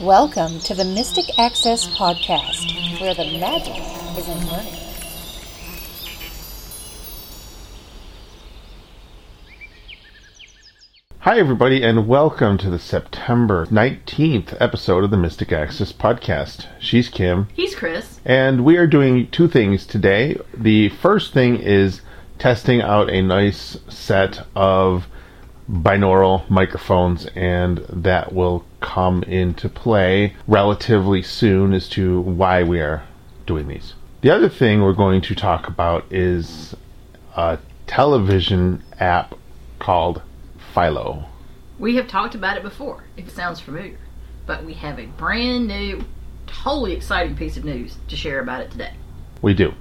Welcome to the Mystic Access Podcast, where the magic is in learning. Hi, everybody, and welcome to the September 19th episode of the Mystic Access Podcast. She's Kim, He's Chris. and we are doing two things today. The first thing is testing out a nice set of binaural microphones, and that will come into play relatively soon as to why we are doing these. The other thing we're going to talk about is a television app called Philo. We have talked about it before, if it sounds familiar. But we have a brand new, totally exciting piece of news to share about it today. We do.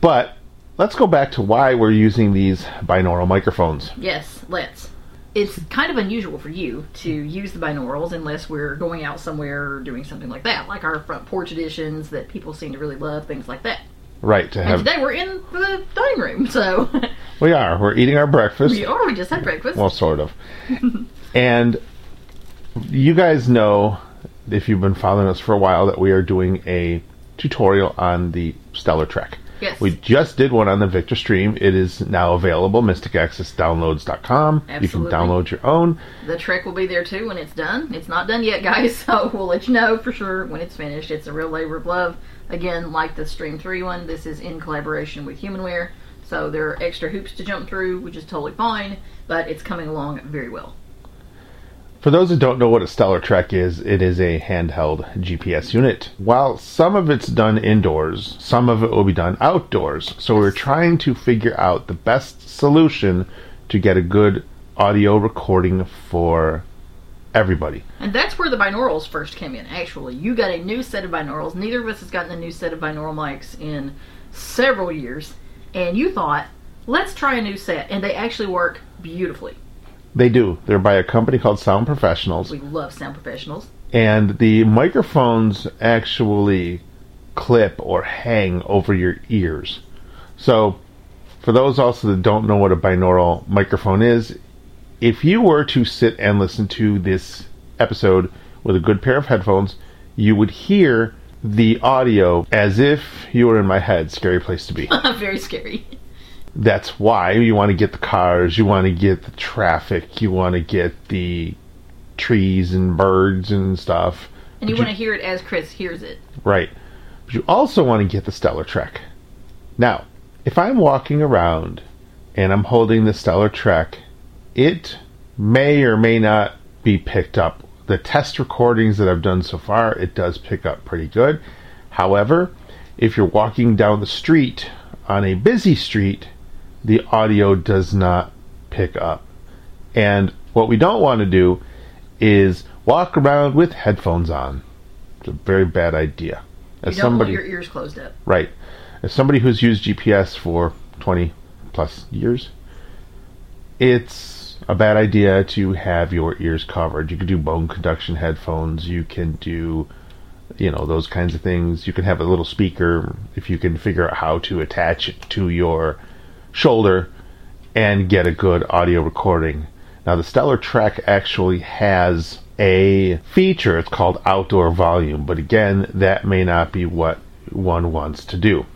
But let's go back to why we're using these binaural microphones. Yes, let's. It's kind of unusual for you to use the binaurals unless we're going out somewhere or doing something like that, like our front porch editions that people seem to really love, things like that. Right, to And today we're in the dining room, so We are. We're eating our breakfast. we are. We just had breakfast. Well, sort of. and you guys know, if you've been following us for a while, that we are doing a tutorial on the Stellar Trek. Yes. We just did one on the Victor Stream. It is now available, mysticaccessdownloads.com. Absolutely. You can download your own. The Trek will be there too when it's done. It's not done yet, guys, so we'll let you know for sure when it's finished. It's a real labor of love. Again, like the Stream 3 one, this is in collaboration with Humanware, so there are extra hoops to jump through, which is totally fine, but it's coming along very well. For those that don't know what a Stellar Trek is, it is a handheld GPS unit. While some of it's done indoors, some of it will be done outdoors. So we're trying to figure out the best solution to get a good audio recording for everybody. And that's where the binaurals first came in, actually. You got a new set of binaurals. Neither of us has gotten a new set of binaural mics in several years, and you thought, let's try a new set, and they actually work beautifully. They do. They're by a company called Sound Professionals. We love sound professionals. and the microphones actually clip or hang over your ears. So, for those also that don't know what a binaural microphone is, if you were to sit and listen to this episode with a good pair of headphones, you would hear the audio as if you were in my head. Scary place to be. very scary. That's why you want to get the cars, you want to get the traffic, you want to get the trees and birds and stuff. And you But want to hear it as Chris hears it. Right. But you also want to get the Stellar Trek. Now, if I'm walking around and I'm holding the Stellar Trek, it may or may not be picked up. The test recordings that I've done so far, it does pick up pretty good. However, if you're walking down the street on a busy street, the audio does not pick up. And what we don't want to do is walk around with headphones on. It's a very bad idea. You As don't somebody, want your ears closed up. right? As somebody who's used GPS for 20 plus years, it's a bad idea to have your ears covered. You can do bone conduction headphones. You can do, you know, those kinds of things. You can have a little speaker if you can figure out how to attach it to your shoulder and get a good audio recording. Now, the Stellar Trek actually has a feature. It's called outdoor volume, but again, that may not be what one wants to do.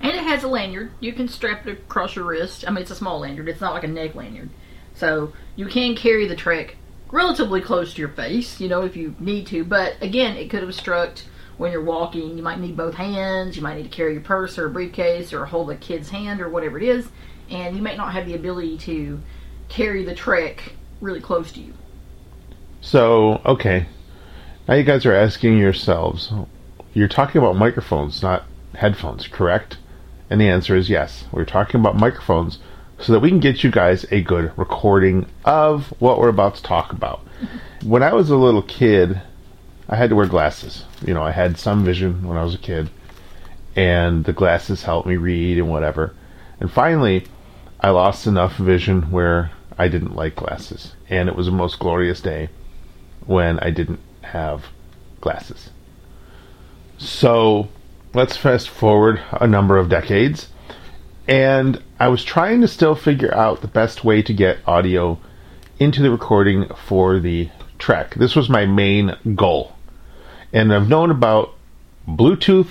And it has a lanyard. You can strap it across your wrist. I mean, it's a small lanyard. It's not like a neck lanyard. So you can carry the Trek relatively close to your face, you know, if you need to. But again, it could obstruct when you're walking. You might need both hands. You might need to carry your purse or a briefcase or hold a kid's hand or whatever it is. And you may not have the ability to carry the Trek really close to you. So, okay. Now you guys are asking yourselves, you're talking about microphones, not headphones, correct? And the answer is yes. We're talking about microphones so that we can get you guys a good recording of what we're about to talk about. when I was a little kid, I had to wear glasses. You know, I had some vision when I was a kid, and the glasses helped me read and whatever. And finally, I lost enough vision where I didn't like glasses. And it was the most glorious day when I didn't have glasses. So let's fast forward a number of decades. And I was trying to still figure out the best way to get audio into the recording for the Trek. This was my main goal. And I've known about Bluetooth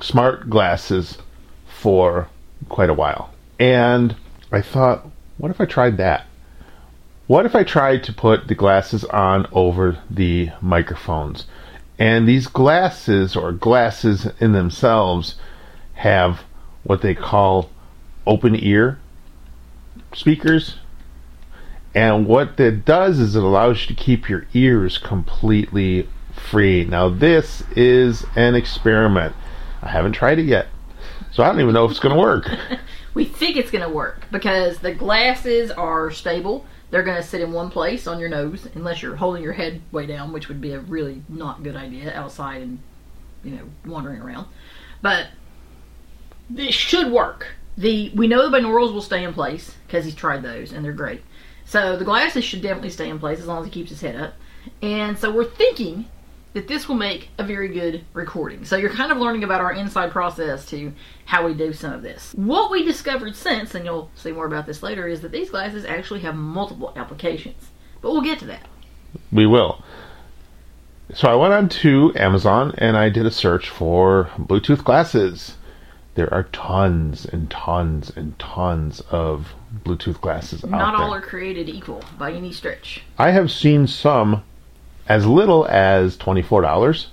smart glasses for quite a while. And I thought, what if I tried that? What if I tried to put the glasses on over the microphones? And these glasses, or glasses in themselves, have what they call open ear speakers. And what that does is it allows you to keep your ears completely free. Now, this is an experiment. I haven't tried it yet. So I don't even know if it's going to work. we think it's going to work because the glasses are stable. They're going to sit in one place on your nose unless you're holding your head way down, which would be a really not good idea outside and, you know, wandering around. But this should work. The we know the binaurals will stay in place because he's tried those and they're great. So the glasses should definitely stay in place as long as he keeps his head up. And so we're thinking that this will make a very good recording. So you're kind of learning about our inside process to how we do some of this. What we discovered since, and you'll see more about this later, is that these glasses actually have multiple applications. But we'll get to that. We will. So I went on to Amazon and I did a search for Bluetooth glasses. There are tons and tons and tons of Bluetooth glasses Not out there. all are created equal by any stretch. I have seen some as little as $24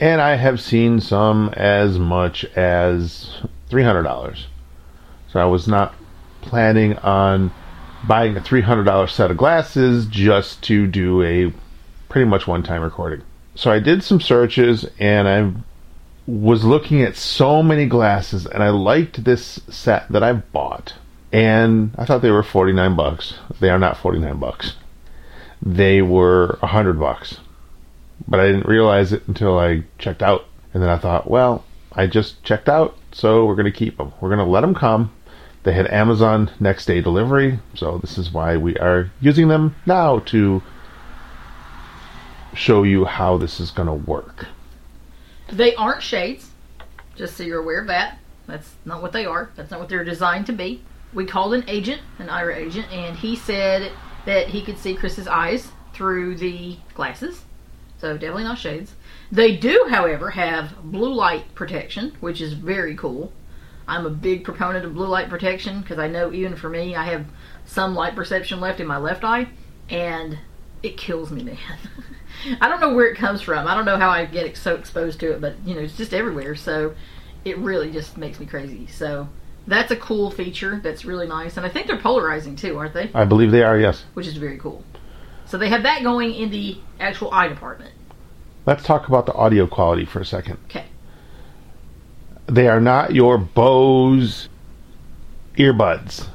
and I have seen some as much as $300. So I was not planning on buying a $300 set of glasses just to do a pretty much one time recording. So I did some searches and I was looking at so many glasses and I liked this set that I bought. And I thought they were 49 bucks. They are not 49 bucks. They were a 100 bucks. But I didn't realize it until I checked out. And then I thought, well, I just checked out, so we're to keep them. We're to let them come. They had Amazon next day delivery, so this is why we are using them now to show you how this is to work. They aren't shades, just so you're aware of that. That's not what they are. That's not what they're designed to be. We called an agent, an Aira agent, and he said that he could see Chris's eyes through the glasses. So definitely not shades. They do, however, have blue light protection, which is very cool. I'm a big proponent of blue light protection because I know even for me, I have some light perception left in my left eye, and it kills me, man. I don't know where it comes from. I don't know how I get so exposed to it, but you know, it's just everywhere. So it really just makes me crazy. So that's a cool feature. That's really nice, and I think they're polarizing too, aren't they? I believe they are, yes. Which is very cool. So they have that going in the actual eye department. Let's talk about the audio quality for a second. Okay. They are not your Bose earbuds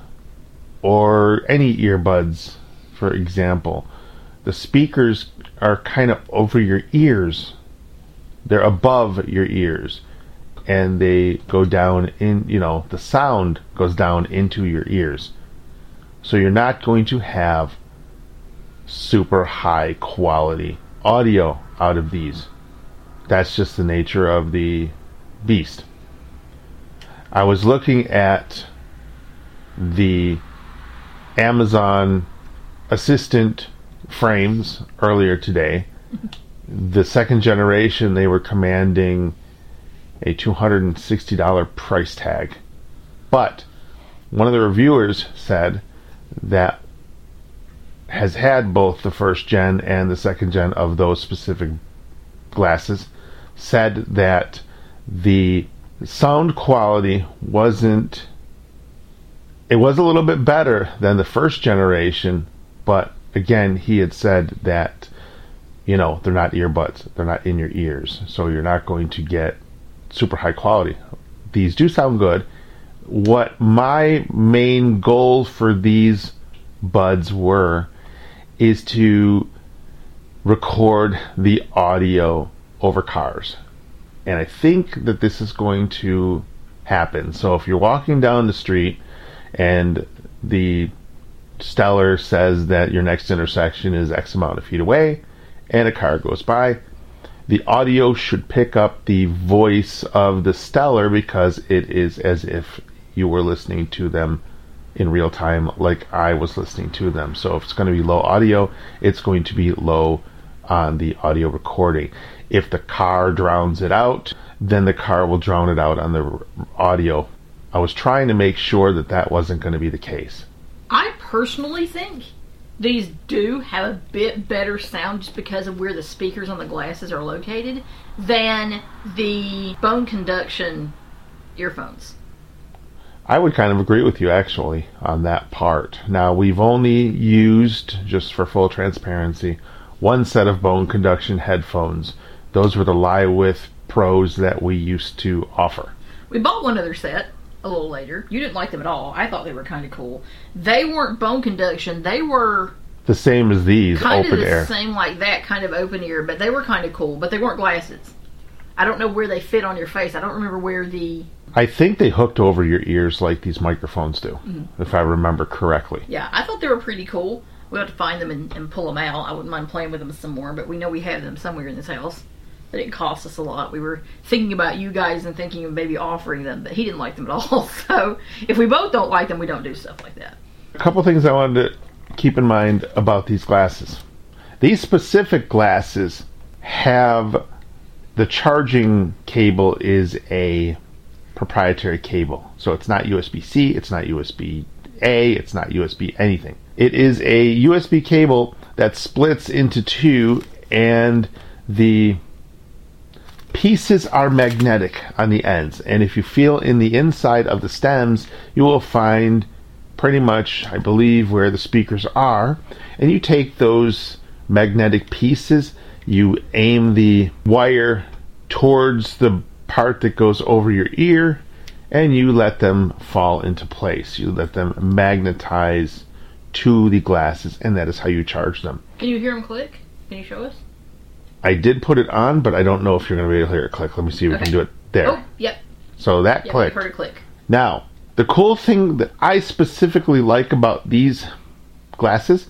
or any earbuds, for example. The speakers are kind of over your ears. They're above your ears. And they go down in, you know, the sound goes down into your ears. So you're not going to have super high quality audio out of these. That's just the nature of the beast. I was looking at the Amazon Assistant frames earlier today. The second generation, they were commanding a $260 price tag. But one of the reviewers said that has had both the first gen and the second gen of those specific glasses said that the sound quality wasn't it was a little bit better than the first generation but again he had said that you know they're not earbuds they're not in your ears so you're not going to get super high quality these do sound good what my main goal for these buds were is to record the audio over cars. And I think that this is going to happen. So if you're walking down the street and the stellar says that your next intersection is X amount of feet away and a car goes by, the audio should pick up the voice of the stellar because it is as if you were listening to them in real time like I was listening to them. So if it's going to be low audio, it's going to be low on the audio recording. If the car drowns it out, then the car will drown it out on the audio. I was trying to make sure that that wasn't going to be the case. I personally think these do have a bit better sound just because of where the speakers on the glasses are located than the bone conduction earphones. I would kind of agree with you actually on that part. Now, we've only used, just for full transparency, one set of bone conduction headphones. Those were the Lie With Pros that we used to offer. We bought one other set a little later. You didn't like them at all. I thought they were kind of cool. They weren't bone conduction. They were The same as these, kind open of the air. same like that, kind of open ear, but they were kind of cool. But they weren't glasses. I don't know where they fit on your face. I don't remember where the I think they hooked over your ears like these microphones do, Mm-hmm. if I remember correctly. yeah. I thought they were pretty cool. We'll have to find them and, and pull them out. I wouldn't mind playing with them some more, but we know we have them somewhere in this house. They didn't cost us a lot. We were thinking about you guys and thinking of maybe offering them, but he didn't like them at all. So if we both don't like them, we don't do stuff like that. A couple things I wanted to keep in mind about these glasses. These specific glasses have the charging cable is a proprietary cable. So it's not USB C, it's not USB A, it's not USB anything. It is a USB cable that splits into two and the pieces are magnetic on the ends. And if you feel in the inside of the stems, you will find pretty much, I believe, where the speakers are. And you take those magnetic pieces, you aim the wire towards the part that goes over your ear, and you let them fall into place. You let them magnetize to the glasses, and that is how you charge them. Can you hear them click? Can you show us? I did put it on, but I don't know if you're going to be able to hear it click. Let me see if we can do it there. Oh, yep. So that Yep, clicked. Heard a click. Now, the cool thing that I specifically like about these glasses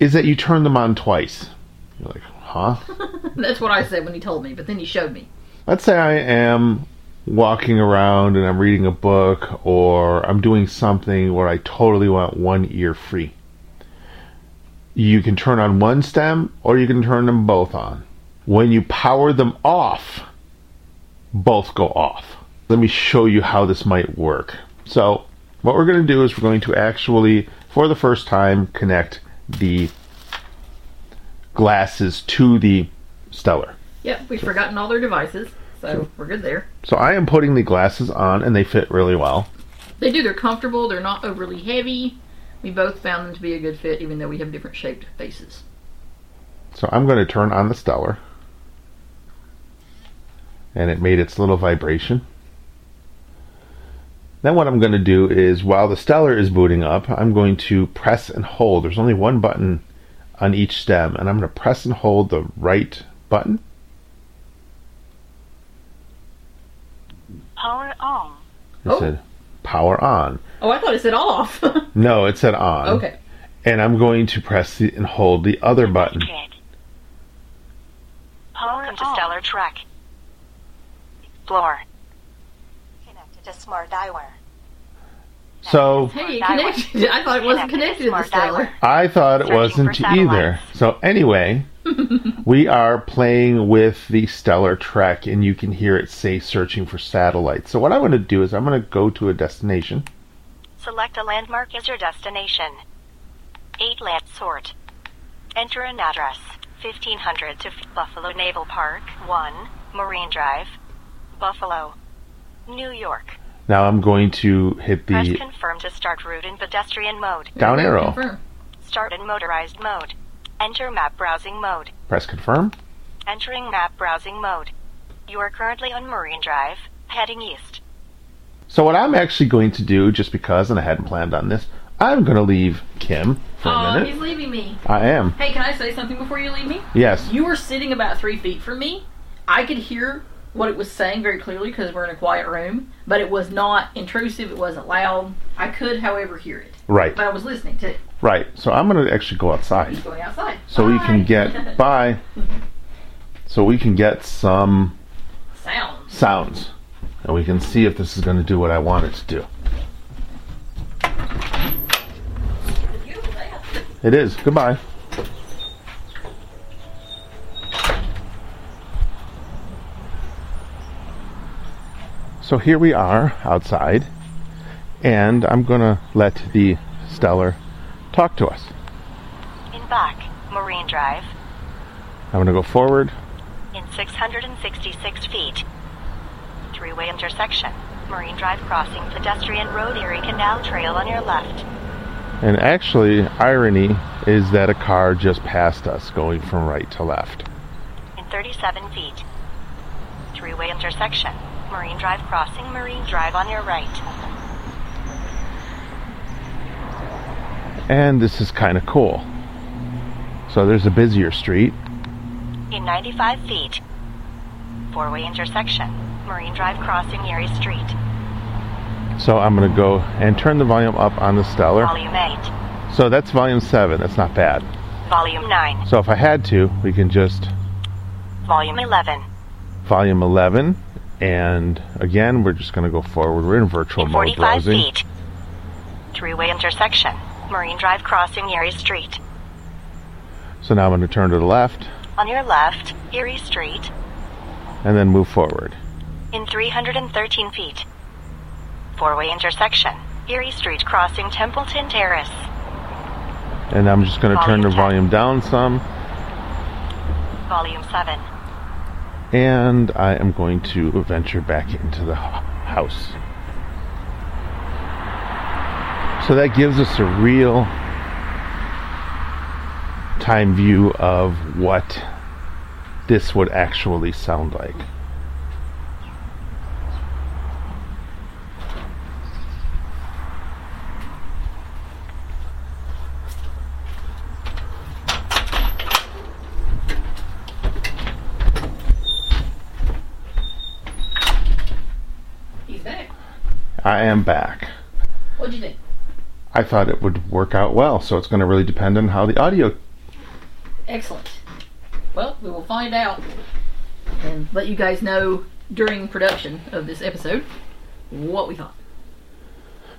is that you turn them on twice. You're like, huh? That's what I said when he told me, but then he showed me. Let's say I am walking around and I'm reading a book or I'm doing something where I totally want one ear free. You can turn on one stem or you can turn them both on. When you power them off, both go off. Let me show you how this might work. So, what we're going to do is we're going to actually, for the first time, connect the glasses to the Stellar. Yep, we've forgotten all their devices, so we're good there. So I am putting the glasses on and they fit really well. They do, they're comfortable, they're not overly heavy. We both found them to be a good fit, even though we have different shaped faces. So I'm going to turn on the Stellar. And it made its little vibration. Then what I'm going to do is while the Stellar is booting up, I'm going to press and hold. There's only one button on each stem, and I'm going to press and hold the right button. Power on. It Oh. said power on. Oh, I thought it said off. No, it said on. okay. And I'm going to press the, and hold the other button. Kid. Power Welcome to. Stellar Trek. Floor. Connected to Smart Eyewear. So Hey, it connected. I thought it wasn't Connected connected to the Smart Stellar. I thought it wasn't either. So anyway, we are playing with the Stellar Trek, and you can hear it say "searching for satellites." So what I'm going to do is I'm going to go to a destination. Select a landmark as your destination. 8 land sort. Enter an address. 1500 to F- Buffalo Naval Park, 1, Marine Drive, Buffalo, New York. Now I'm going to hit the. Press the confirm to start route in pedestrian mode. down There we go, arrow. confirm. Start in motorized mode. Enter map browsing mode. Press confirm. Entering map browsing mode. You are currently on Marine Drive, heading east. So what I'm actually going to do, just because, and I hadn't planned on this, I'm going to leave Kim for a Oh, minute. he's leaving me. I am. Hey, can I say something before you leave me? Yes. You were sitting about three feet from me. I could hear what it was saying very clearly because we're in a quiet room, but it was not intrusive. It wasn't loud. I could, however, hear it, Right. but I was listening to. Right. So I'm going to actually go outside. He's going outside. so we can get by so we can get some sounds. sounds and we can see if this is going to do what I want it to do. It is. Goodbye. So here we are outside, and I'm going to let the Stellar talk to us. In back, Marine Drive. I'm going to go forward. In 666 feet. Three-way intersection. Marine Drive crossing pedestrian road Erie Canal Trail on your left. And actually, irony is that a car just passed us going from right to left. In 37 feet. Three-way intersection. Marine Drive crossing Marine Drive on your right. And this is kind of cool. So there's a busier street. In 95 feet. Four-way intersection. Marine Drive crossing Erie Street. So I'm going to go and turn the volume up on the Stellar. Volume 8. So that's volume 7. That's not bad. Volume 9. So if I had to, we can just Volume 11. volume 11. And again, we're just going to go forward. We're in virtual In mode 45 browsing. feet. Three-way intersection. Marine Drive crossing Erie Street. So now I'm going to turn to the left On your left, Erie Street. and then move forward. In 313 feet. Four-way intersection. Erie Street crossing Templeton Terrace. And I'm just going to turn the Volume 10. volume down some. Volume 7. And I am going to venture back into the house. So that gives us a real time view of what this would actually sound like. He's back. I am back. What'd you think? I thought it would work out well, so it's going to really depend on how the audio. Excellent. Well, we will find out and let you guys know during production of this episode what we thought.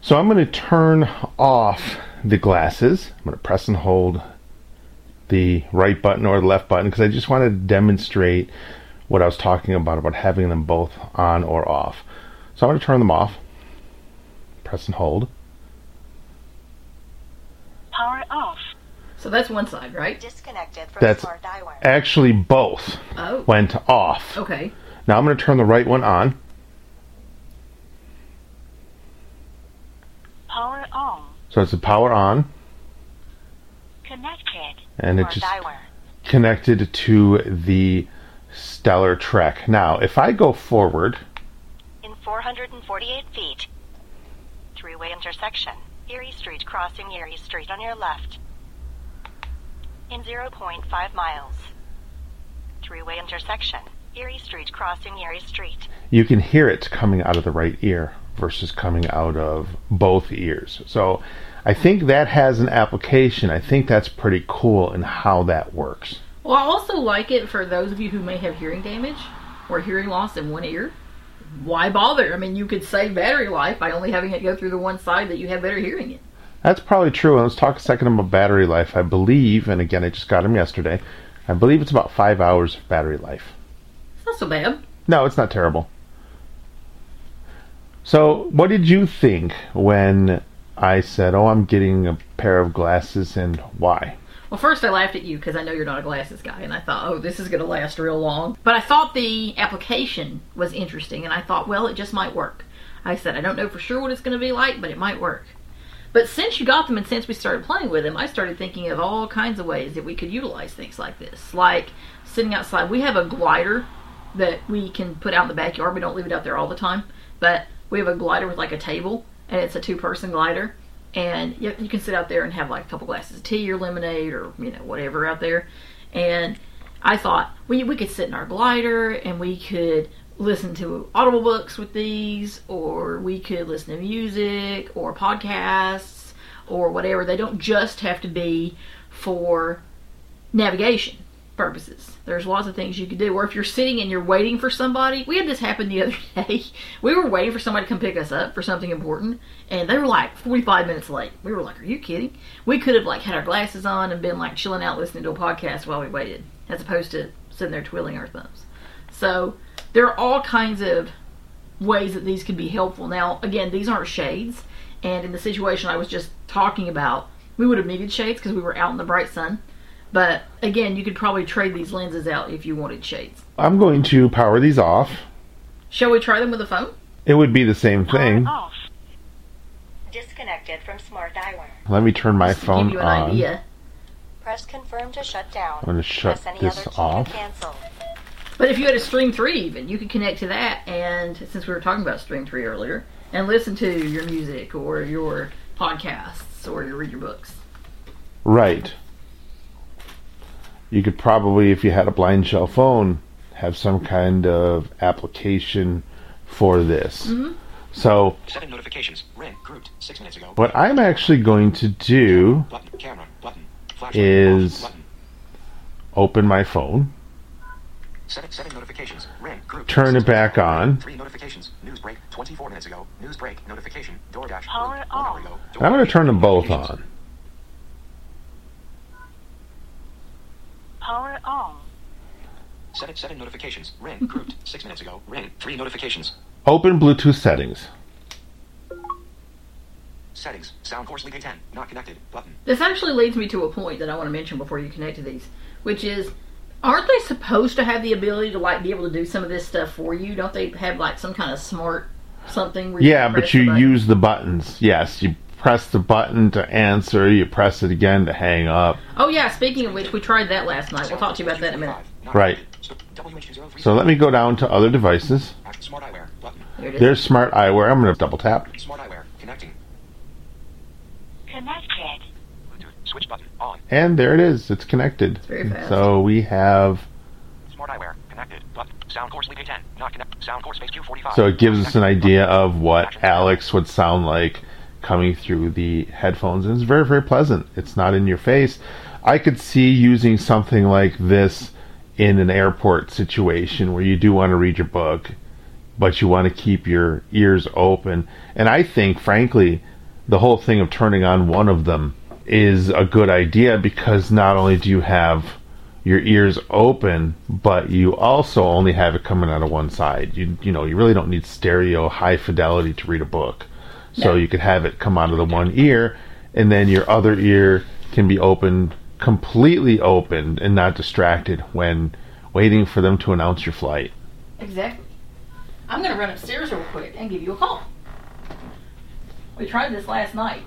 So I'm going to turn off the glasses. I'm going to press and hold the right button or the left button because I just wanted to demonstrate what I was talking about about having them both on or off. So I'm going to turn them off. Press and hold. Power off. So that's one side, right? Disconnected from That's Smart Eyewear. actually both Oh. went off. Okay. Now I'm going to turn the right one on. Power on. So it's the power on Connected. and it just diewire. connected to the Stellar Trek. Now, if I go forward, In 448 feet. Three-way intersection. Erie Street crossing Erie Street on your left. In 0.5 miles. Three-way intersection. Erie Street crossing Erie Street. you can hear it coming out of the right ear versus coming out of both ears. So I think that has an application. I think that's pretty cool in how that works. Well, I also like it for those of you who may have hearing damage or hearing loss in one ear. Why bother? I mean, you could save battery life by only having it go through the one side that you have better hearing in. That's probably true. And let's talk a second about battery life. I believe, and again, I just got them yesterday. I believe it's about five hours of battery life. It's not so bad. No, it's not terrible. So, what did you think when I said, "Oh, I'm getting a pair of glasses," and why? Well, first I laughed at you because I know you're not a glasses guy, and I thought, oh, this is going to last real long. But I thought the application was interesting, and I thought, well, it just might work. I said, I don't know for sure what it's going to be like, but it might work. But since you got them and since we started playing with them, I started thinking of all kinds of ways that we could utilize things like this. Like sitting outside. We have a glider that we can put out in the backyard. We don't leave it out there all the time, but we have a glider with like a table, and it's a two person glider and you, you can sit out there and have like a couple glasses of tea or lemonade or you know whatever out there and i thought we, we could sit in our glider and we could listen to audible books with these or we could listen to music or podcasts or whatever they don't just have to be for navigation purposes. There's lots of things you could do. Or if you're sitting and you're waiting for somebody, we had this happen the other day. We were waiting for somebody to come pick us up for something important, and they were like 45 minutes late. We were like, "Are you kidding?" We could have like had our glasses on and been like chilling out listening to a podcast while we waited, as opposed to sitting there twiddling our thumbs. So there are all kinds of ways that these can be helpful. Now, again, these aren't shades, and in the situation I was just talking about, we would have needed shades because we were out in the bright sun. But again, you could probably trade these lenses out if you wanted shades. I'm going to power these off. Shall we try them with a phone? It would be the same thing. Power off. Disconnected from Smart Eyewear. Let me turn my Just to phone give you an on. idea. Press confirm to shut down. I'm going to shut Press any this other key off. to cancel. But if you had a Stream 3 even, you could connect to that and since we were talking about Stream 3 earlier, and listen to your music or your podcasts or you read your books. Right. You could probably, if you had a blind shell phone, have some kind of application for this. Mm-hmm. So, Seven notifications. Ring. Grouped. Six minutes ago. what I'm actually going to do, Button. Camera. Button. Is- Button. open my phone, Seven, seven notifications. Ring. Grouped. turn it back on. Three notifications. News break. 24 minutes ago. News break. Notification. DoorDash. Power Grouped. One hour on. I'm going to turn them both on. Power on. Seven, seven notifications. Ring. Grouped. Six minutes ago. Ring. Three notifications. Open Bluetooth settings. Settings. Soundcore Life Q10. Not connected. Button. This actually leads me to a point that I want to mention before you connect to these, which is aren't they supposed to have the ability to like be able to do some of this stuff for you? Don't they have like some kind of smart something where you Yeah, but you the use the buttons. Yes, you press the button to answer, you press it again to hang up. Oh yeah, speaking of which, we tried that last night. We'll talk to you about that in a minute. Right. So let me go down to other devices. Smart Eyewear. Button. Here it is. There's Smart Eyewear. I'm going to double tap. Smart Eyewear. Connecting. Connected. Switch button. On. And there it is. It's connected. very fast. So we have. Smart Eyewear. Connected. Button. Soundcore Life Q10. Not connected. Soundcore Space Q45. So it gives us an idea of what Alex would sound like coming through the headphones. And it's very, very pleasant. It's not in your face. I could see using something like this in an airport situation where you do want to read your book, but you want to keep your ears open. And I think, frankly, the whole thing of turning on one of them is a good idea because not only do you have your ears open, but you also only have it coming out of one side. You you know you really don't need stereo high fidelity to read a book, so you could have it come out of the one ear, and then your other ear can be open completely open and not distracted when waiting for them to announce your flight. Exactly. I'm going to run upstairs real quick and give you a call. We tried this last night,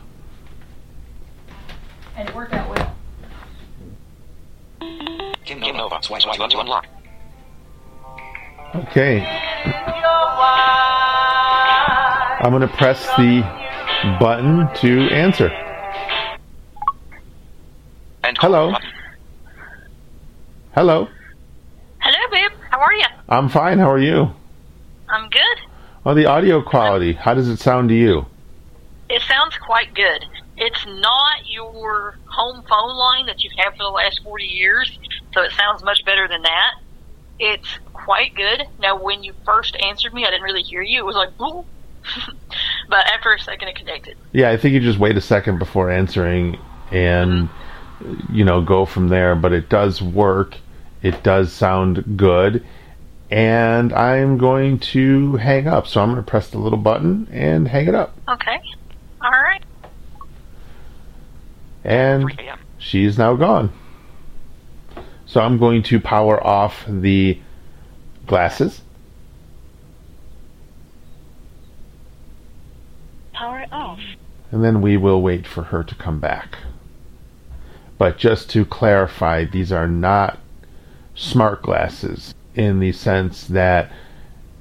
and it worked out well. Kim Nova. Swipe, swipe up to unlock. Okay. I'm going to press the button to answer. And Hello. Hello. Hello, babe. How are you? I'm fine. How are you? I'm good. Well, the audio quality, how does it sound to you? It sounds quite good. It's not your home phone line that you've had for the last 40 years, so it sounds much better than that. It's quite good. Now, when you first answered me, I didn't really hear you. It was like, boom. but after a second, it connected. Yeah, I think you just wait a second before answering and, mm-hmm. you know, go from there. But it does work. It does sound good. And I'm going to hang up. So I'm going to press the little button and hang it up. Okay. All right. And 3 a.m. she's now gone. So I'm going to power off the glasses. Power off. and then we will wait for her to come back. But just to clarify, these are not smart glasses in the sense that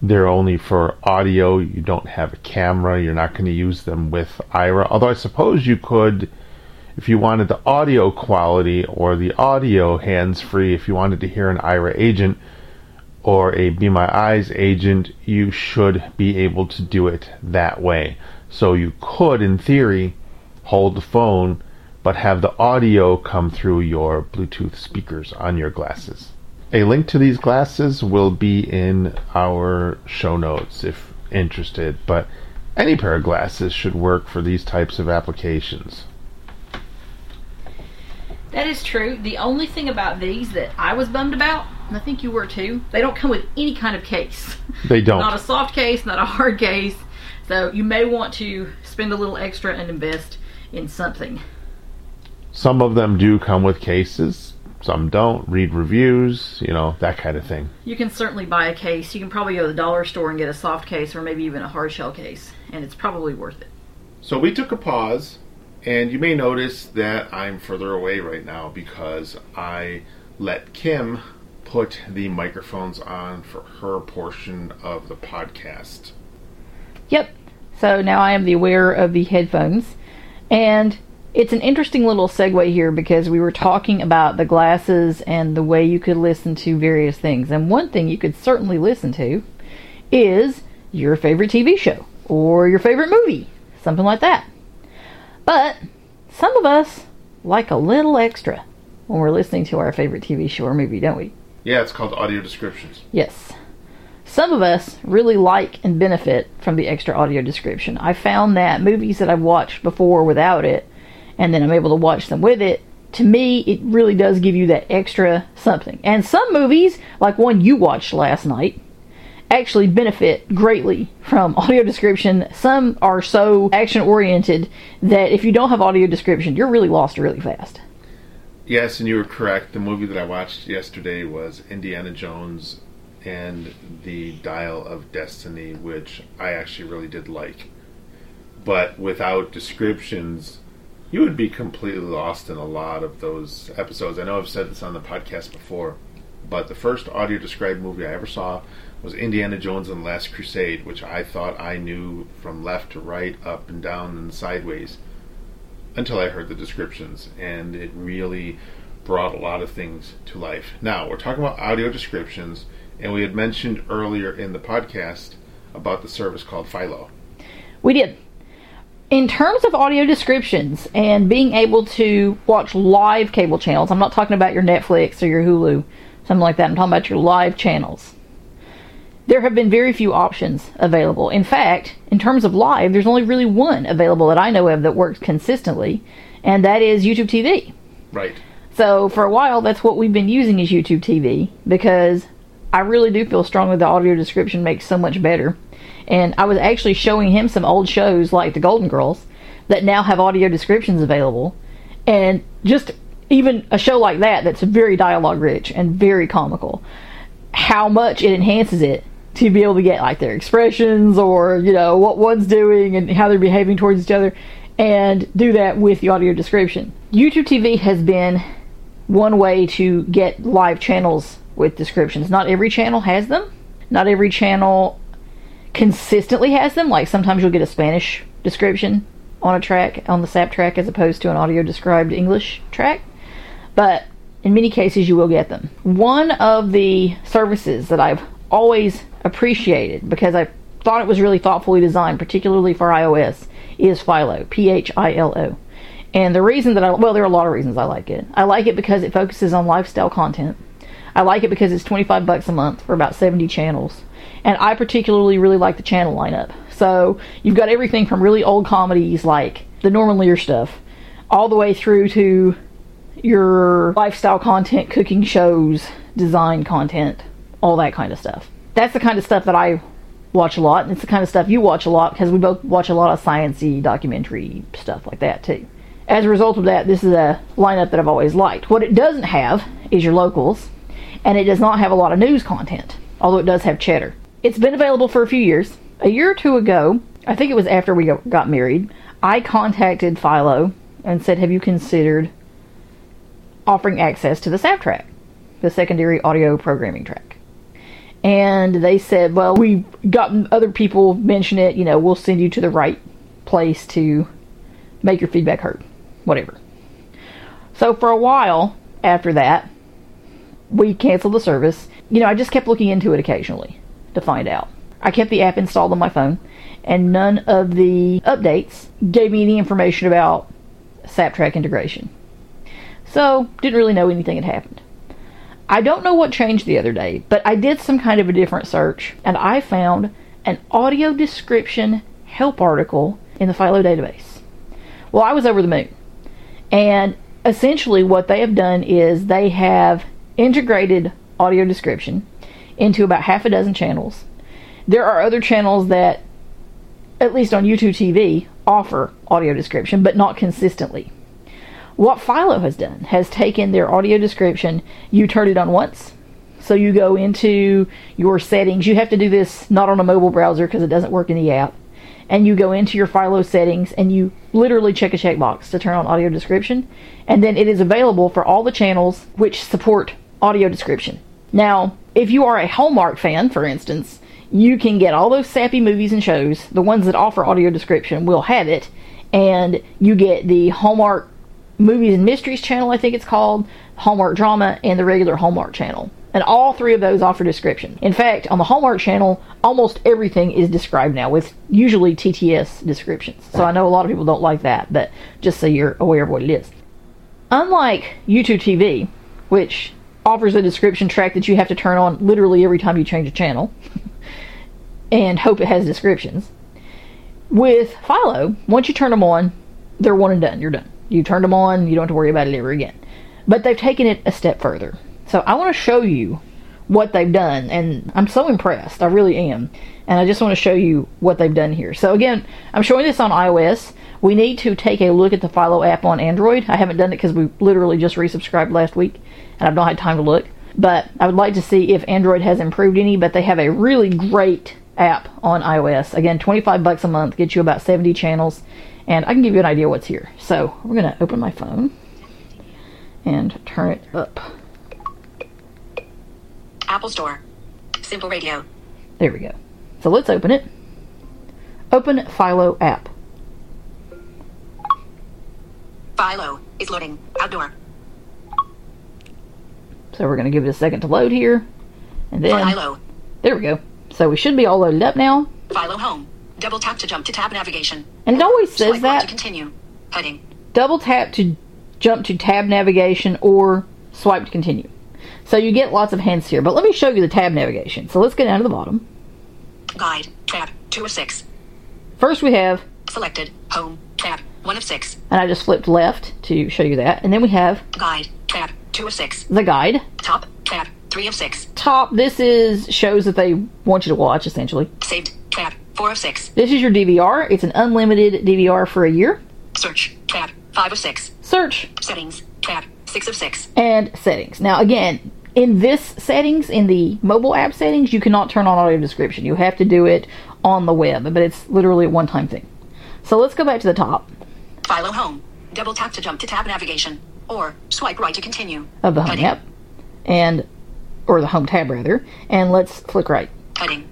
they're only for audio. You don't have a camera. You're not going to use them with Aira. Although I suppose you could, if you wanted the audio quality or the audio hands free, if you wanted to hear an Aira agent or a Be My Eyes agent, you should be able to do it that way. So you could, in theory, hold the phone, but have the audio come through your Bluetooth speakers on your glasses. A link to these glasses will be in our show notes if interested, but any pair of glasses should work for these types of applications. That is true. The only thing about these that I was bummed about, and I think you were too, they don't come with any kind of case. They don't. Not a soft case, not a hard case. So you may want to spend a little extra and invest in something. Some of them do come with cases, some don't. Read reviews, you know, that kind of thing. You can certainly buy a case. You can probably go to the dollar store and get a soft case or maybe even a hard shell case, and it's probably worth it. So we took a pause, and you may notice that I'm further away right now because I let Kim put the microphones on for her portion of the podcast. Yep. So now I am the aware of the headphones. And it's an interesting little segue here because we were talking about the glasses and the way you could listen to various things. And one thing you could certainly listen to is your favorite TV show or your favorite movie, something like that. But some of us like a little extra when we're listening to our favorite TV show or movie, don't we? Yeah, it's called audio descriptions. Yes. Some of us really like and benefit from the extra audio description. I found that movies that I've watched before without it, and then I'm able to watch them with it, to me, it really does give you that extra something. And some movies, like one you watched last night, actually benefit greatly from audio description. Some are so action oriented that if you don't have audio description, you're really lost really fast. Yes, and you were correct. The movie that I watched yesterday was Indiana Jones and the Dial of Destiny, which I actually really did like. But without descriptions, you would be completely lost in a lot of those episodes. I know I've said this on the podcast before, but the first audio described movie I ever saw was Indiana Jones and the Last Crusade, which I thought I knew from left to right, up and down, and sideways until I heard the descriptions, and it really brought a lot of things to life. Now, we're talking about audio descriptions, and we had mentioned earlier in the podcast about the service called Philo. We did. In terms of audio descriptions and being able to watch live cable channels, I'm not talking about your Netflix or your Hulu, something like that. I'm talking about your live channels. There have been very few options available. In fact, in terms of live, there's only really one available that I know of that works consistently, and that is YouTube TV. Right. So for a while, that's what we've been using is YouTube TV because I really do feel strongly the audio description makes so much better. And I was actually showing him some old shows like The Golden Girls that now have audio descriptions available, and just even a show like that that's very dialogue rich and very comical. How much it enhances it to be able to get like their expressions or you know what one's doing and how they're behaving towards each other and do that with the audio description. YouTube TV has been one way to get live channels with descriptions. Not every channel has them. Not every channel consistently has them. Like sometimes you'll get a Spanish description on a track on the SAP track as opposed to an audio described English track. But in many cases you will get them. One of the services that I've always appreciated because I thought it was really thoughtfully designed, particularly for iOS, is Philo, P H I L O. And the reason that I, well, there are a lot of reasons I like it. I like it because it focuses on lifestyle content. I like it because it's 25 bucks a month for about 70 channels. And I particularly really like the channel lineup. So you've got everything from really old comedies like the Norman Lear stuff, all the way through to your lifestyle content, cooking shows, design content, all that kind of stuff. That's the kind of stuff that I watch a lot, and it's the kind of stuff you watch a lot because we both watch a lot of sciency documentary stuff like that too. As a result of that, this is a lineup that I've always liked. What it doesn't have is your locals, and it does not have a lot of news content, although it does have cheddar. It's been available for a few years. A year or two ago, I think it was after we got married, I contacted Philo and said, Have you considered offering access to the SAP track, the secondary audio programming track? And they said, Well, we've gotten other people mention it, you know, we'll send you to the right place to make your feedback heard. Whatever. So for a while after that, we canceled the service. You know, I just kept looking into it occasionally to find out. I kept the app installed on my phone, and none of the updates gave me any information about SAP track integration. So, didn't really know anything had happened. I don't know what changed the other day, but I did some kind of a different search and I found an audio description help article in the Philo database. Well, I was over the moon. And essentially, what they have done is they have integrated audio description into about half a dozen channels. There are other channels that, at least on YouTube TV, offer audio description, but not consistently. What Philo has done has taken their audio description, you turn it on once. So you go into your settings. You have to do this not on a mobile browser because it doesn't work in the app. And you go into your Philo settings and you literally check a checkbox to turn on audio description. And then it is available for all the channels which support audio description. Now, if you are a Hallmark fan, for instance, you can get all those sappy movies and shows. The ones that offer audio description will have it. And you get the Hallmark Movies and Mysteries channel, I think it's called, Hallmark Drama, and the regular Hallmark channel. And all three of those offer description. In fact, on the Hallmark channel, almost everything is described now with usually TTS descriptions. So I know a lot of people don't like that, but just so you're aware of what it is. Unlike YouTube TV, which offers a description track that you have to turn on literally every time you change a channel and hope it has descriptions, with Philo, once you turn them on, they're one and done. You're done. You turned them on, you don't have to worry about it ever again. But they've taken it a step further. So I want to show you what they've done, and I'm so impressed. I really am. And I just want to show you what they've done here. So again, I'm showing this on iOS. We need to take a look at the Philo app on Android. I haven't done it because we literally just resubscribed last week, and I've not had time to look. But I would like to see if Android has improved any, but they have a really great app on iOS. Again, 25 bucks a month gets you about 70 channels, and I can give you an idea what's here. So we're going to open my phone and turn it up. Apple Store. Simple Radio. There we go. So let's open it. Open Philo app. Philo is loading. Outdoor. So we're going to give it a second to load here. And then, Philo. there we go. So we should be all loaded up now. Philo Home. Double tap to jump to tab navigation. And it always says Swipe right to that. continue. Heading. Double tap to jump to tab navigation or swipe to continue. So you get lots of hints here. But let me show you the tab navigation. So let's get down to the bottom. Guide. Tab. 2 of 6. First we have, Selected. Home. Tab. 1 of 6. and I just flipped left to show you that. And then we have Guide. Tab. 2 of 6. the guide. Top. Tab. 3 of 6. Top, this is shows that they want you to watch essentially. Saved. Tab. 4 of 6. This is your DVR. It's an unlimited DVR for a year. Search. Tab. 5 of 6. Search Settings. Tab. 6 of 6. and settings. Now, again, in this settings, in the mobile app settings, you cannot turn on audio description. You have to do it on the web, but it's literally a one time thing. So let's go back to the top Philo Home. Double tap to jump to tab navigation. Or swipe right to continue. of the home Heading. app and or the home tab rather, and let's flick right. Heading.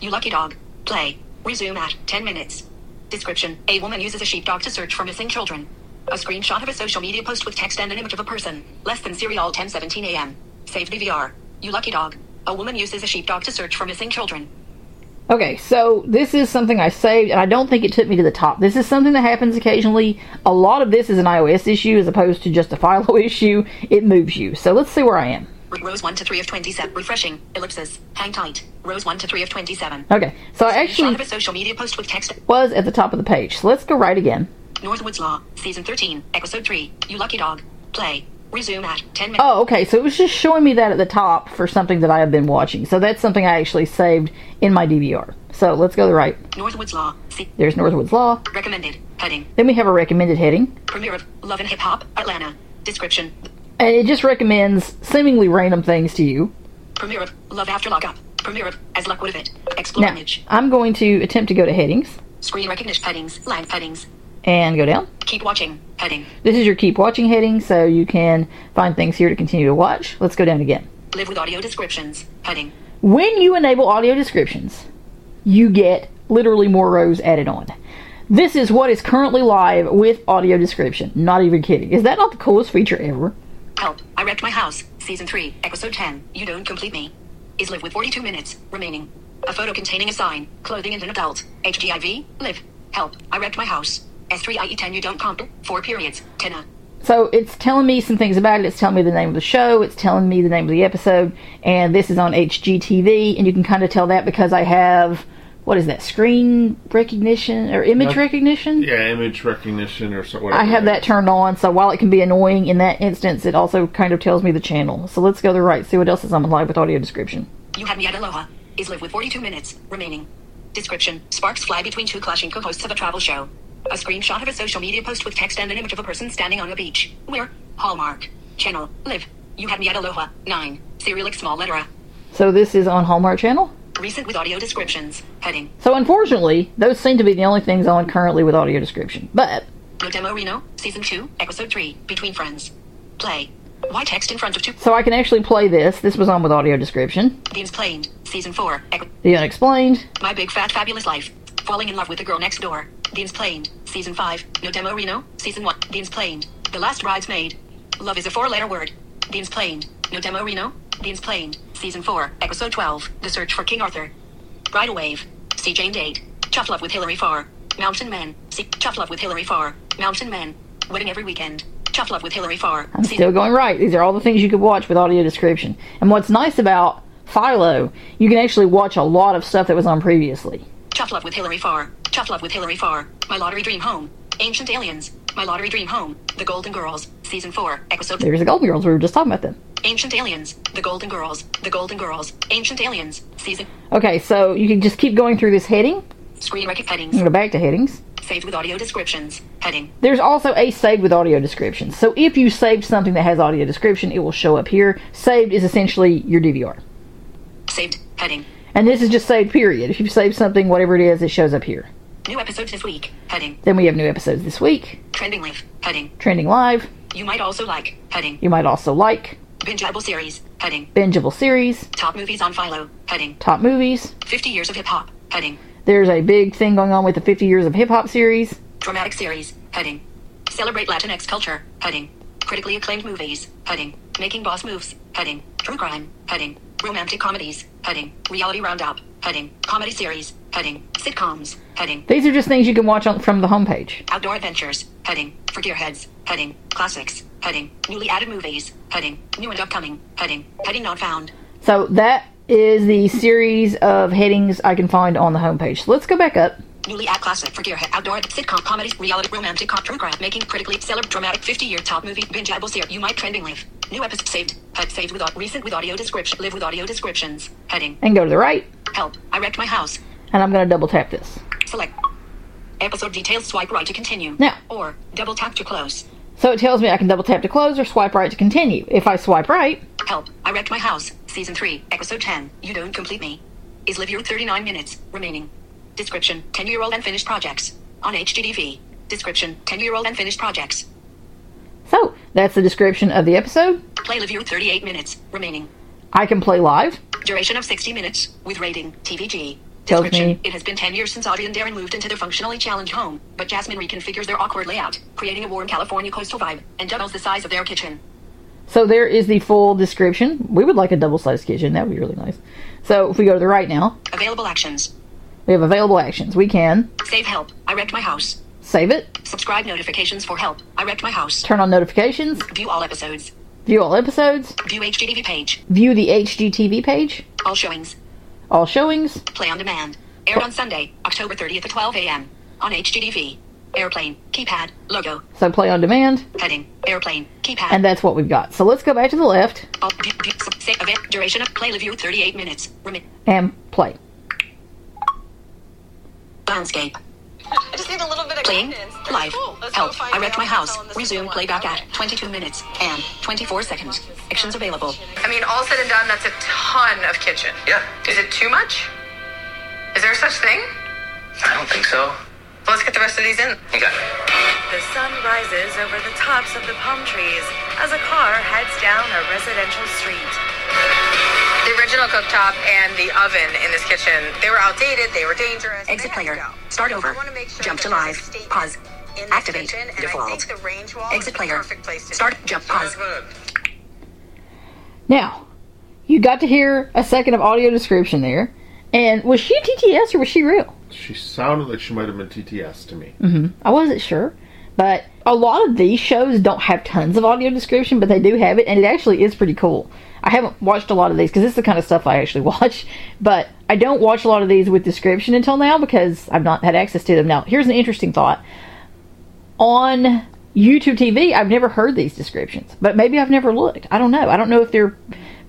You lucky dog. Play. Resume at 10 minutes. Description. A woman uses a sheepdog to search for missing children. A screenshot of a social media post with text and an image of a person. Less than serial 1017 a.m. Saved DVR. You lucky dog. A woman uses a sheepdog to search for missing children. Okay, so this is something I saved, and I don't think it took me to the top. This is something that happens occasionally. A lot of this is an iOS issue as opposed to just a Philo issue. It moves you. So let's see where I am. Rows 1 to 3 of 27. Refreshing. Ellipses. Hang tight. Rows 1 to 3 of 27. Okay, so I actually of a social media post with text. was at the top of the page. So let's go right again. Northwoods Law. Season 13. Episode 3. You lucky dog. Play. Resume at 10 minutes. Oh, okay. So it was just showing me that at the top for something that I have been watching. So that's something I actually saved in my DVR. So let's go to the right. Northwoods Law. See. There's Northwoods Law. Recommended. Heading. Then we have a recommended heading. Premiere of Love and Hip Hop, Atlanta. Description. And it just recommends seemingly random things to you. Premiere of Love After Lockup. Premiere of As Luck Would Have It. Explore Now, image. I'm going to attempt to go to headings Screen recognition headings. Line headings. and go down. Keep watching. Heading. This is your keep watching heading, so you can find things here to continue to watch. Let's go down again. Live with audio descriptions. Heading. When you enable audio descriptions, you get literally more rows added on. This is what is currently live with audio description. Not even kidding. Is that not the coolest feature ever? Help. I wrecked my house. Season 3. Episode 10. You don't complete me. Is live with 42 minutes remaining. A photo containing a sign, clothing and an adult. HGTV. Live. Help. I wrecked my house. S3IE10 you don't comp. Four periods. Tenna. So it's telling me some things about it. It's telling me the name of the show. It's telling me the name of the episode. And this is on HGTV. And you can kind of tell that because I have, what is that, screen recognition or image Nope. recognition? Yeah, image recognition or so. I have that turned on. So while it can be annoying in that instance, it also kind of tells me the channel. So let's go to the right, see what else is on live with audio description. You had me at Aloha. Is live with 42 minutes remaining. Description: Sparks fly between two clashing co-hosts of a travel show. A screenshot of a social media post with text and an image of a person standing on a beach. Where? Hallmark. Channel. Live. You had me at Aloha. 9. Cyrillic small letter So this is on Hallmark Channel. Recent with audio descriptions. Heading. So unfortunately, those seem to be the only things on currently with audio description. But No demo Reno. Season 2. Episode 3. Between friends. Play. Why text in front of two? so I can actually play this. This was on with audio description. The Unexplained, Season 4. Equ- The Unexplained. My Big Fat Fabulous Life. Falling in Love with the Girl Next Door. The Unexplained, Season 5. No Demo Reno. Season 1. The Unexplained. The Last Bridesmaid. Love is a four letter word. The Unexplained. No Demo Reno. The played. Season 4. Episode 12. The Search for King Arthur. Bridal Wave. See Jane Date. Tough Love with Hilary Farr. Mountain Men. See Tough Love with Hilary Farr. Mountain Men. Wedding Every Weekend. Tough Love with Hilary Farr. I'm still going right. These are all the things you could watch with audio description. And what's nice about Philo, you can actually watch a lot of stuff that was on previously. Tough Love with Hilary Farr. Tough Love with Hilary Farr. My Lottery Dream Home. Ancient Aliens. My Lottery Dream Home. The Golden Girls. Season 4. Episode There's the Golden Girls. We were just talking about them. Ancient Aliens. The Golden Girls. The Golden Girls. Ancient Aliens. Season. Okay, so you can just keep going through this heading. Screen rec headings. Go back to headings. Saved with audio descriptions. Heading. There's also a saved with audio description. So if you saved something that has audio description, it will show up here. Saved is essentially your DVR. Saved. Heading. And this is just saved, period. If you save something, whatever it is, it shows up here. New episodes this week. Heading. Then we have new episodes this week. Trending live. Heading. Trending live. You might also like. Heading. You might also like Bingeable series. Heading. bingeable series, Top movies on Philo. Heading. top movies. 50 years of hip hop. Heading. There's a big thing going on with the 50 years of hip hop series. Dramatic series. Heading. Celebrate Latinx culture. Heading. Critically acclaimed movies. Heading. Making boss moves. Heading. True crime. Heading. Romantic comedies. Heading. Reality roundup. Heading. Comedy series. Heading. Sitcoms. Heading. These are just things you can watch on, from the homepage. Outdoor adventures. Heading. For gearheads. Heading. Classics. Heading. Newly added movies. Heading. New and upcoming. Heading. Heading not found. So that is the series of headings I can find on the homepage. So let's go back up. Newly add classic for gearhead. Outdoor sitcom comedies. Reality romantic true crime. Making critically celeb dramatic 50 year top movie. Bingeable series. You might trending live. New episode saved. Head saved with au- recent with audio description. Live with audio descriptions. Heading. And go to the right. Help. I wrecked my house. And I'm going to double tap this. Select. Episode details. Swipe right to continue. Now. Or double tap to close. So it tells me I can double tap to close or swipe right to continue. If I swipe right, Help. I wrecked my house. Season 3. Episode 10. You don't complete me. Is live your 39 minutes remaining. Description. 10 year old unfinished projects. On HGTV. Description. 10 year old unfinished projects. so that's the description of the episode. Play live your 38 minutes remaining. I can play live. Duration of 60 minutes with rating TVG. Tells me- It has been 10 years since Audrey and Darren moved into their functionally challenged home, but Jasmine reconfigures their awkward layout, creating a warm California coastal vibe, and doubles the size of their kitchen. So there is the full description. We would like a double sized kitchen. That would be really nice. So if we go to the right now, Available actions. we have available actions. We can Save help. I wrecked my house. save it, Subscribe notifications for help. I wrecked my house. turn on notifications, View all episodes. view all episodes, View HGTV page. view the HGTV page, All showings. All showings. Play on demand. Aired on Sunday, October 30th at 12 a.m. On HGTV. Airplane. Keypad. Logo. So play on demand, Heading. Airplane. Keypad. and that's what we've got. So let's go back to the left All, view, view, sub- save event. Duration of play review 38 minutes. Remi- and play. landscape. I just need a little bit of Playing. guidance. Live. Cool. Help. I wrecked my house. Resume playback at 22 minutes and 24 seconds. Actions available. I mean, all said and done, that's a ton of kitchen. Yeah. Is it too much? Is there such thing? I don't think so. Well, let's get the rest of these in. You got The sun rises over the tops of the palm trees as a car heads down a residential street. The original cooktop and the oven in this kitchen, they were outdated, they were dangerous. Exit player. go. Start over. Wanna make sure Jump to live. Pause. in Activate. kitchen, Default. the range wall Exit is the player. perfect place to Start. Jump. Pause. Now, you got to hear a second of audio description there. And was she TTS or was she real? She sounded like she might have been TTS to me. Mm-hmm. I wasn't sure, but a lot of these shows don't have tons of audio description, but they do have it, and it actually is pretty cool. I haven't watched a lot of these because this is the kind of stuff I actually watch, but I don't watch a lot of these with description until now because I've not had access to them. Now, here's an interesting thought. On YouTube TV, I've never heard these descriptions, but maybe I've never looked. I don't know. I don't know if they're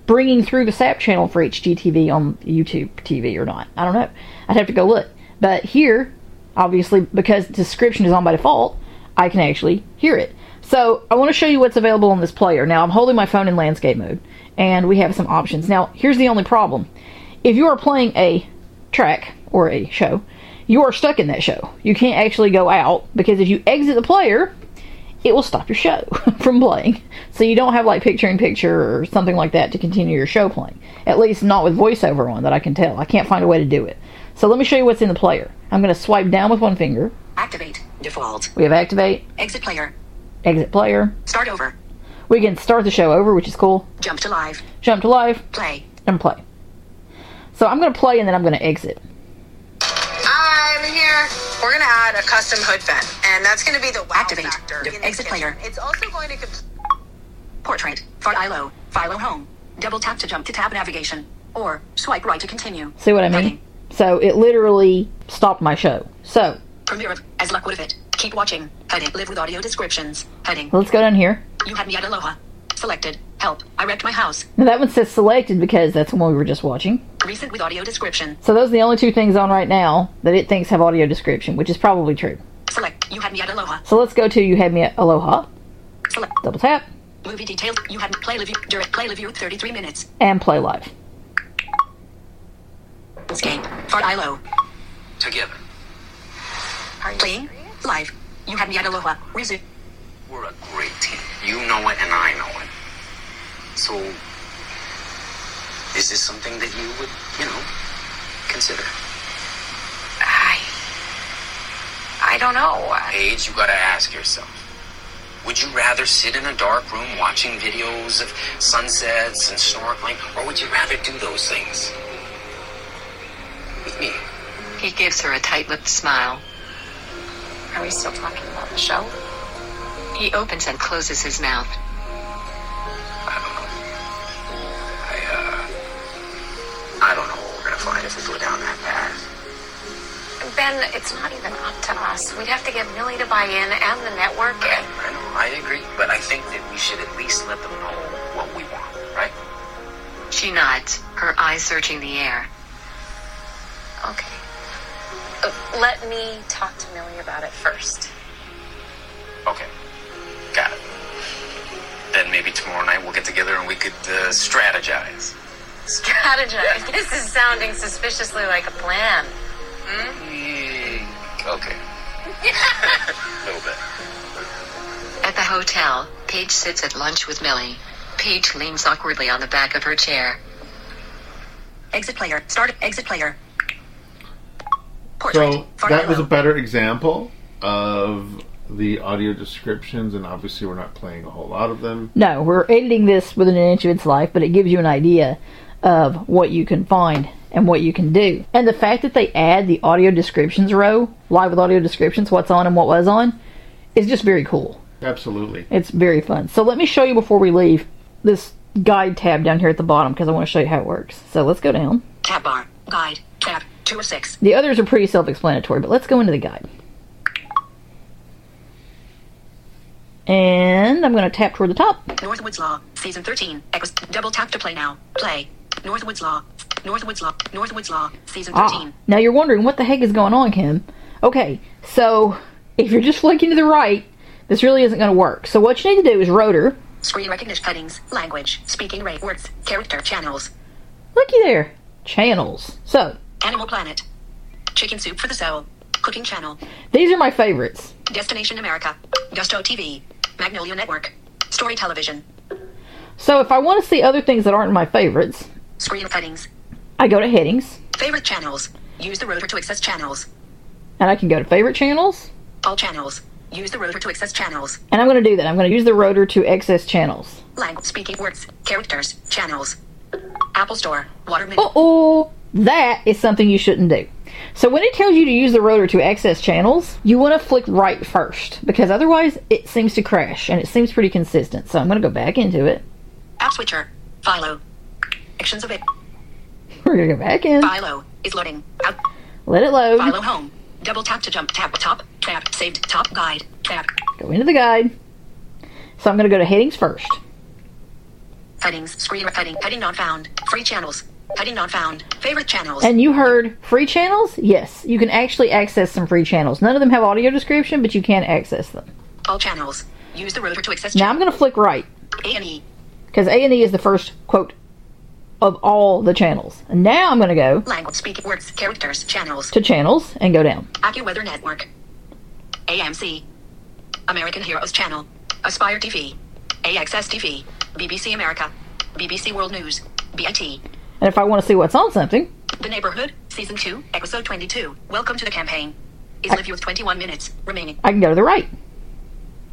bringing through the SAP channel for HGTV on YouTube TV or not. I don't know. I'd have to go look. But here, obviously, because description is on by default, I can actually hear it. So I want to show you what's available on this player. Now I'm holding my phone in landscape mode, and we have some options. Now here's the only problem: if you are playing a track or a show, you are stuck in that show. You can't actually go out because if you exit the player, it will stop your show from playing. So you don't have like picture in picture or something like that to continue your show playing. At least not with voiceover on that I can tell. I can't find a way to do it. So let me show you what's in the player. I'm going to swipe down with one finger. Activate. Default. We have activate, Exit player. exit player. Start over. We can start the show over, which is cool. Jump to live. Jump to live Play. and play. So I'm going to play and then I'm going to exit. I'm here. We're gonna add a custom hood vent, and that's gonna be the wow Activate. factor. The in exit this player. It's also going to. Comp- Portrait. Philo. Philo home. Double tap to jump to tab navigation. Or swipe right to continue. See what I mean? So it literally stopped my show. So Premiere of As Luck Would Have It. Keep watching. Heading. Live with audio descriptions. Heading. let's go down here. You had me at Aloha. Selected. Help. I wrecked my house. Now that one says selected because that's the one we were just watching. Recent with audio description. So those are the only two things on right now that it thinks have audio description, which is probably true. Select. You had me at Aloha. So let's go to You Had Me at Aloha. Select. Double tap Movie details. You had me play review. Direct play review. 33 minutes. and play live. Escape. Philo. Together. Are you Playing. Live. You had me at Aloha. Resume. We're a great team. You know it and I know it. So, is this something that you would, you know, consider? I. I don't know. Paige, you gotta ask yourself. Would you rather sit in a dark room watching videos of sunsets and snorkeling, or would you rather do those things? He gives her a tight lipped smile. Are we still talking about the show? He opens and closes his mouth. I don't know. I, uh, I don't know what we're gonna find if we go down that path. Ben, it's not even up to us. We'd have to get Millie to buy in and the network. I, I know, I agree, but I think that we should at least let them know what we want, right? She nods, her eyes searching the air. Let me talk to Millie about it first. Okay, got it. Then maybe tomorrow night we'll get together and we could uh, strategize. Strategize. this is sounding suspiciously like a plan. Mm, okay. A little bit. At the hotel, Paige sits at lunch with Millie. Paige leans awkwardly on the back of her chair. Exit player. Start. Exit player. Portrait. So that was a better example of the audio descriptions, and obviously we're not playing a whole lot of them. No, we're editing this within an inch of its life, but it gives you an idea of what you can find and what you can do. And the fact that they add the audio descriptions row, live with audio descriptions, what's on and what was on, is just very cool. Absolutely. It's very fun. So let me show you before we leave this guide tab down here at the bottom because I want to show you how it works. So let's go down. Tab bar. Guide. Tab. Two of six. The others are pretty self explanatory, but let's go into the guide. And I'm going to tap toward the top. Northwoods Law. Season 13. Equus. Double tap to play now. Play. Northwoods Law. Northwoods Law. Northwoods Law. Season 13. Ah, now you're wondering what the heck is going on, Kim. Okay, so if you're just flicking to the right, this really isn't going to work. So what you need to do is rotor. Screen recognition headings. Language. Speaking rate. Words. Character. Channels. Looky there. Channels. So Animal Planet. Chicken Soup for the Soul. Cooking Channel. these are my favorites. Destination America. Gusto TV. Magnolia Network. Story Television. So if I want to see other things that aren't my favorites, Screen headings. I go to headings Favorite channels. Use the rotor to access channels. and I can go to favorite channels. All channels. Use the rotor to access channels. And I'm going to do that. I'm going to use the rotor to access channels. Language. Speaking words. Characters. Channels. Apple Store. Watermelon. Uh oh, that is something you shouldn't do. So when it tells you to use the rotor to access channels, you want to flick right first because otherwise it seems to crash and it seems pretty consistent. So I'm going to go back into it. App switcher. Philo. Actions of it. We're going to go back in. Philo is loading. Out. Let it load. Philo home. Double tap to jump. Tab top. Tab saved. Top guide. Tab. Go into the guide. So I'm going to go to headings first. Headings. Screen heading. Heading not found. Free channels. Heading not found. Favorite channels. And you heard free channels? Yes, you can actually access some free channels. None of them have audio description, but you can access them. All channels. Use the rotor to access Now I'm going to flick right A and E. because A and E is the first quote of all the channels. And now I'm going to go Language. Speaking words. Characters. Channels. to channels and go down. AccuWeather Network. AMC. American Heroes Channel. Aspire TV. AXS TV. BBC America. BBC World News. BET. And if I want to see what's on something, The Neighborhood. Season 2. Episode 22. Welcome to the campaign. Is live you with 21 minutes remaining. I can go to the right.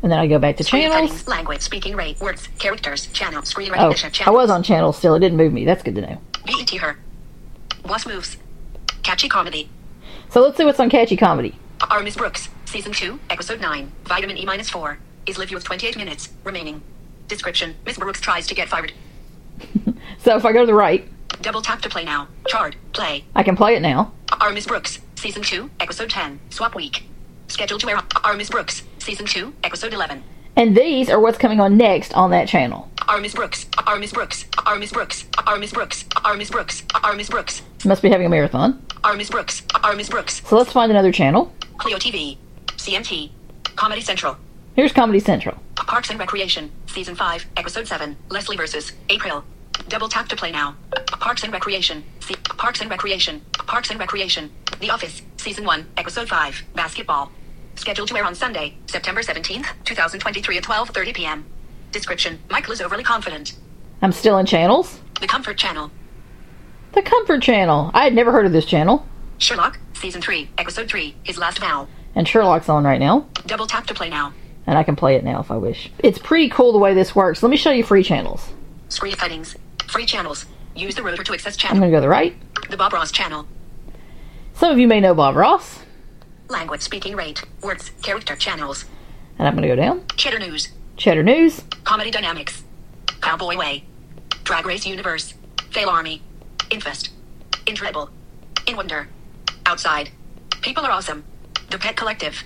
And then I go back to Screen channels. settings, language, speaking rate, words, characters, channel, screen Oh, recognition, I was on channels still. It didn't move me. That's good to know. BET her. Boss moves. Catchy comedy. So let's see what's on Catchy Comedy. Our Miss Brooks. Season 2, Episode 9. Vitamin E minus 4. Is live you with 28 minutes remaining. Description. Miss Brooks tries to get fired. So if I go to the right, Double tap to play now. Chart. Play. I can play it now. Our Miss Brooks. Season 2, Episode 10. Swap week. Scheduled to air. Our Miss Brooks. Season 2, Episode 11. And these are what's coming on next on that channel. Our Miss Brooks. Our Miss Brooks. Our Miss Brooks. Our Miss Brooks. Our Miss Brooks. Our Miss Brooks. Must be having a marathon. Our Miss Brooks. Our Miss Brooks. So let's find another channel. Cleo TV. CMT. Comedy Central. Here's Comedy Central. Parks and Recreation. Season 5, Episode 7. Leslie versus April. Double tap to play now. Parks and Recreation. See Parks and Recreation. Parks and Recreation. The Office. Season 1, Episode 5. Basketball. Scheduled to air on Sunday, September 17th, 2023 at 12:30 p.m. Description: Michael is overly confident. I'm still in channels. The Comfort Channel. The Comfort Channel. I had never heard of this channel. Sherlock. Season 3, Episode 3. His Last Vow. And Sherlock's on right now. Double tap to play now. And I can play it now if I wish. It's pretty cool the way this works. Let me show you free channels. Screen settings. Free channels. Use the rotor to access channels. I'm going to go to the right. The Bob Ross Channel. Some of you may know Bob Ross. Language speaking rate. Words. Character channels. And I'm going to go down. Cheddar News. Cheddar News. Comedy Dynamics. Cowboy Way. Drag Race Universe. Fail Army. Infest. Intrebel. In Wonder. Outside. People are awesome. The Pet Collective.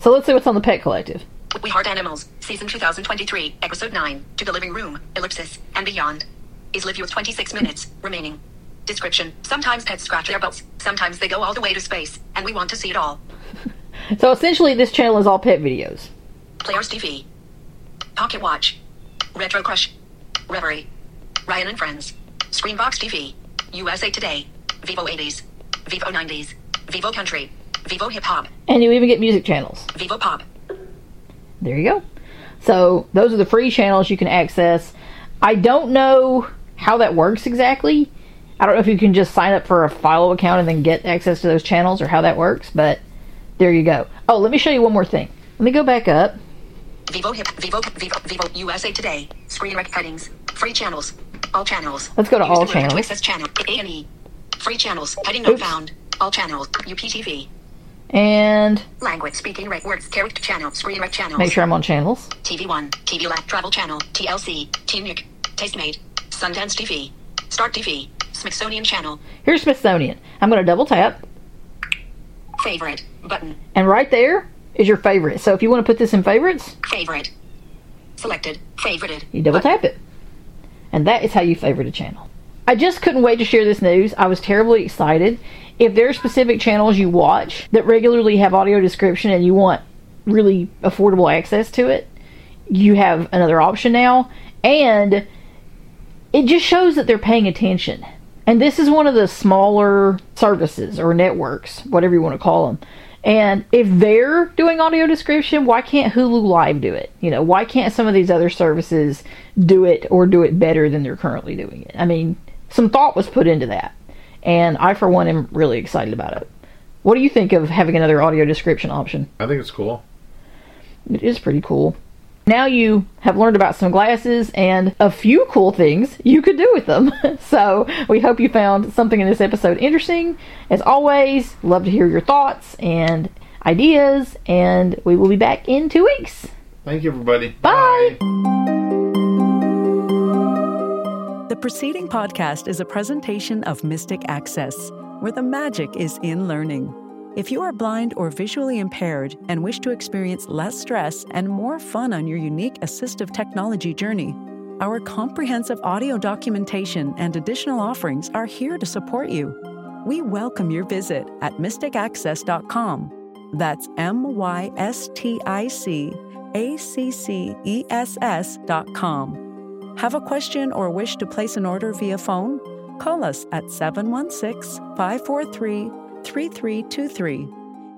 So let's see what's on the Pet Collective. We Heart Animals. Season 2023. Episode 9. To the Living Room. Ellipsis. And Beyond. Is live you with 26 minutes remaining. Description. Sometimes pets scratch their butts. Sometimes they go all the way to space. And we want to see it all. So essentially, this channel is all pet videos. Players TV. Pocket Watch. Retro Crush. Reverie. Ryan and Friends. Screenbox TV. USA Today. Vevo 80s. Vevo 90s. Vevo Country. Vevo Hip Hop. And you even get music channels. Vevo Pop. There you go. So those are the free channels you can access. I don't know how that works exactly. I don't know if you can just sign up for a Philo account and then get access to those channels or how that works, but there you go. Oh, let me show you one more thing. Let me go back up. Vevo Hip. Vevo. Vevo. Vevo USA Today. Screen rec headings. Free channels. All channels. Let's go to Use all channels. Access channel. A and E. Free channels. Heading not Oops. found. All channels. UPTV. And Language speaking rate words. Character channel. Screen rec channels. make sure I'm on channels. TV1, TV Land Travel Channel, TLC, TeenNick, Tastemade, Sundance TV, Start TV, Smithsonian Channel, Here's Smithsonian. I'm going to double tap, Favorite, button, and right there is your favorite. So if you want to put this in favorites, Favorite, Selected, Favorited, you double tap it. And that is how you favorite a channel. I just couldn't wait to share this news. I was terribly excited. If there are specific channels you watch that regularly have audio description and you want really affordable access to it, you have another option now. And it just shows that they're paying attention. And this is one of the smaller services or networks, whatever you want to call them. And if they're doing audio description, why can't Hulu Live do it? You know, why can't some of these other services do it or do it better than they're currently doing it? I mean, some thought was put into that. And I, for one, am really excited about it. What do you think of having another audio description option? I think it's cool. It is pretty cool. Now you have learned about some glasses and a few cool things you could do with them. so we hope you found something in this episode interesting. As always, love to hear your thoughts and ideas, and we will be back in two weeks. Thank you, everybody. Bye. The preceding podcast is a presentation of Mystic Access, where the magic is in learning. If you are blind or visually impaired and wish to experience less stress and more fun on your unique assistive technology journey, our comprehensive audio documentation and additional offerings are here to support you. We welcome your visit at mysticaccess.com. That's M Y S T I C A C C E S S.com. Have a question or wish to place an order via phone? Call us at 716 543 3323.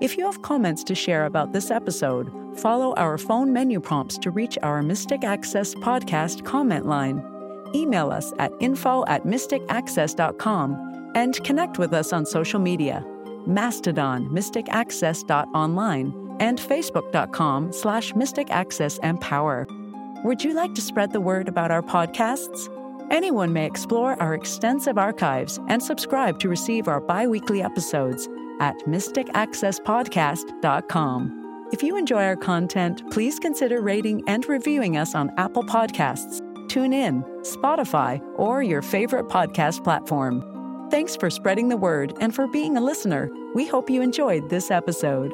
If you have comments to share about this episode, follow our phone menu prompts to reach our Mystic Access podcast comment line. Email us at info at mysticaccess.com and connect with us on social media Mastodon, mysticaccess.online, and facebook.com slash mysticaccessempower. Would you like to spread the word about our podcasts? Anyone may explore our extensive archives and subscribe to receive our bi weekly episodes at mysticaccesspodcast.com. If you enjoy our content, please consider rating and reviewing us on Apple Podcasts, TuneIn, Spotify, or your favorite podcast platform. Thanks for spreading the word and for being a listener. We hope you enjoyed this episode.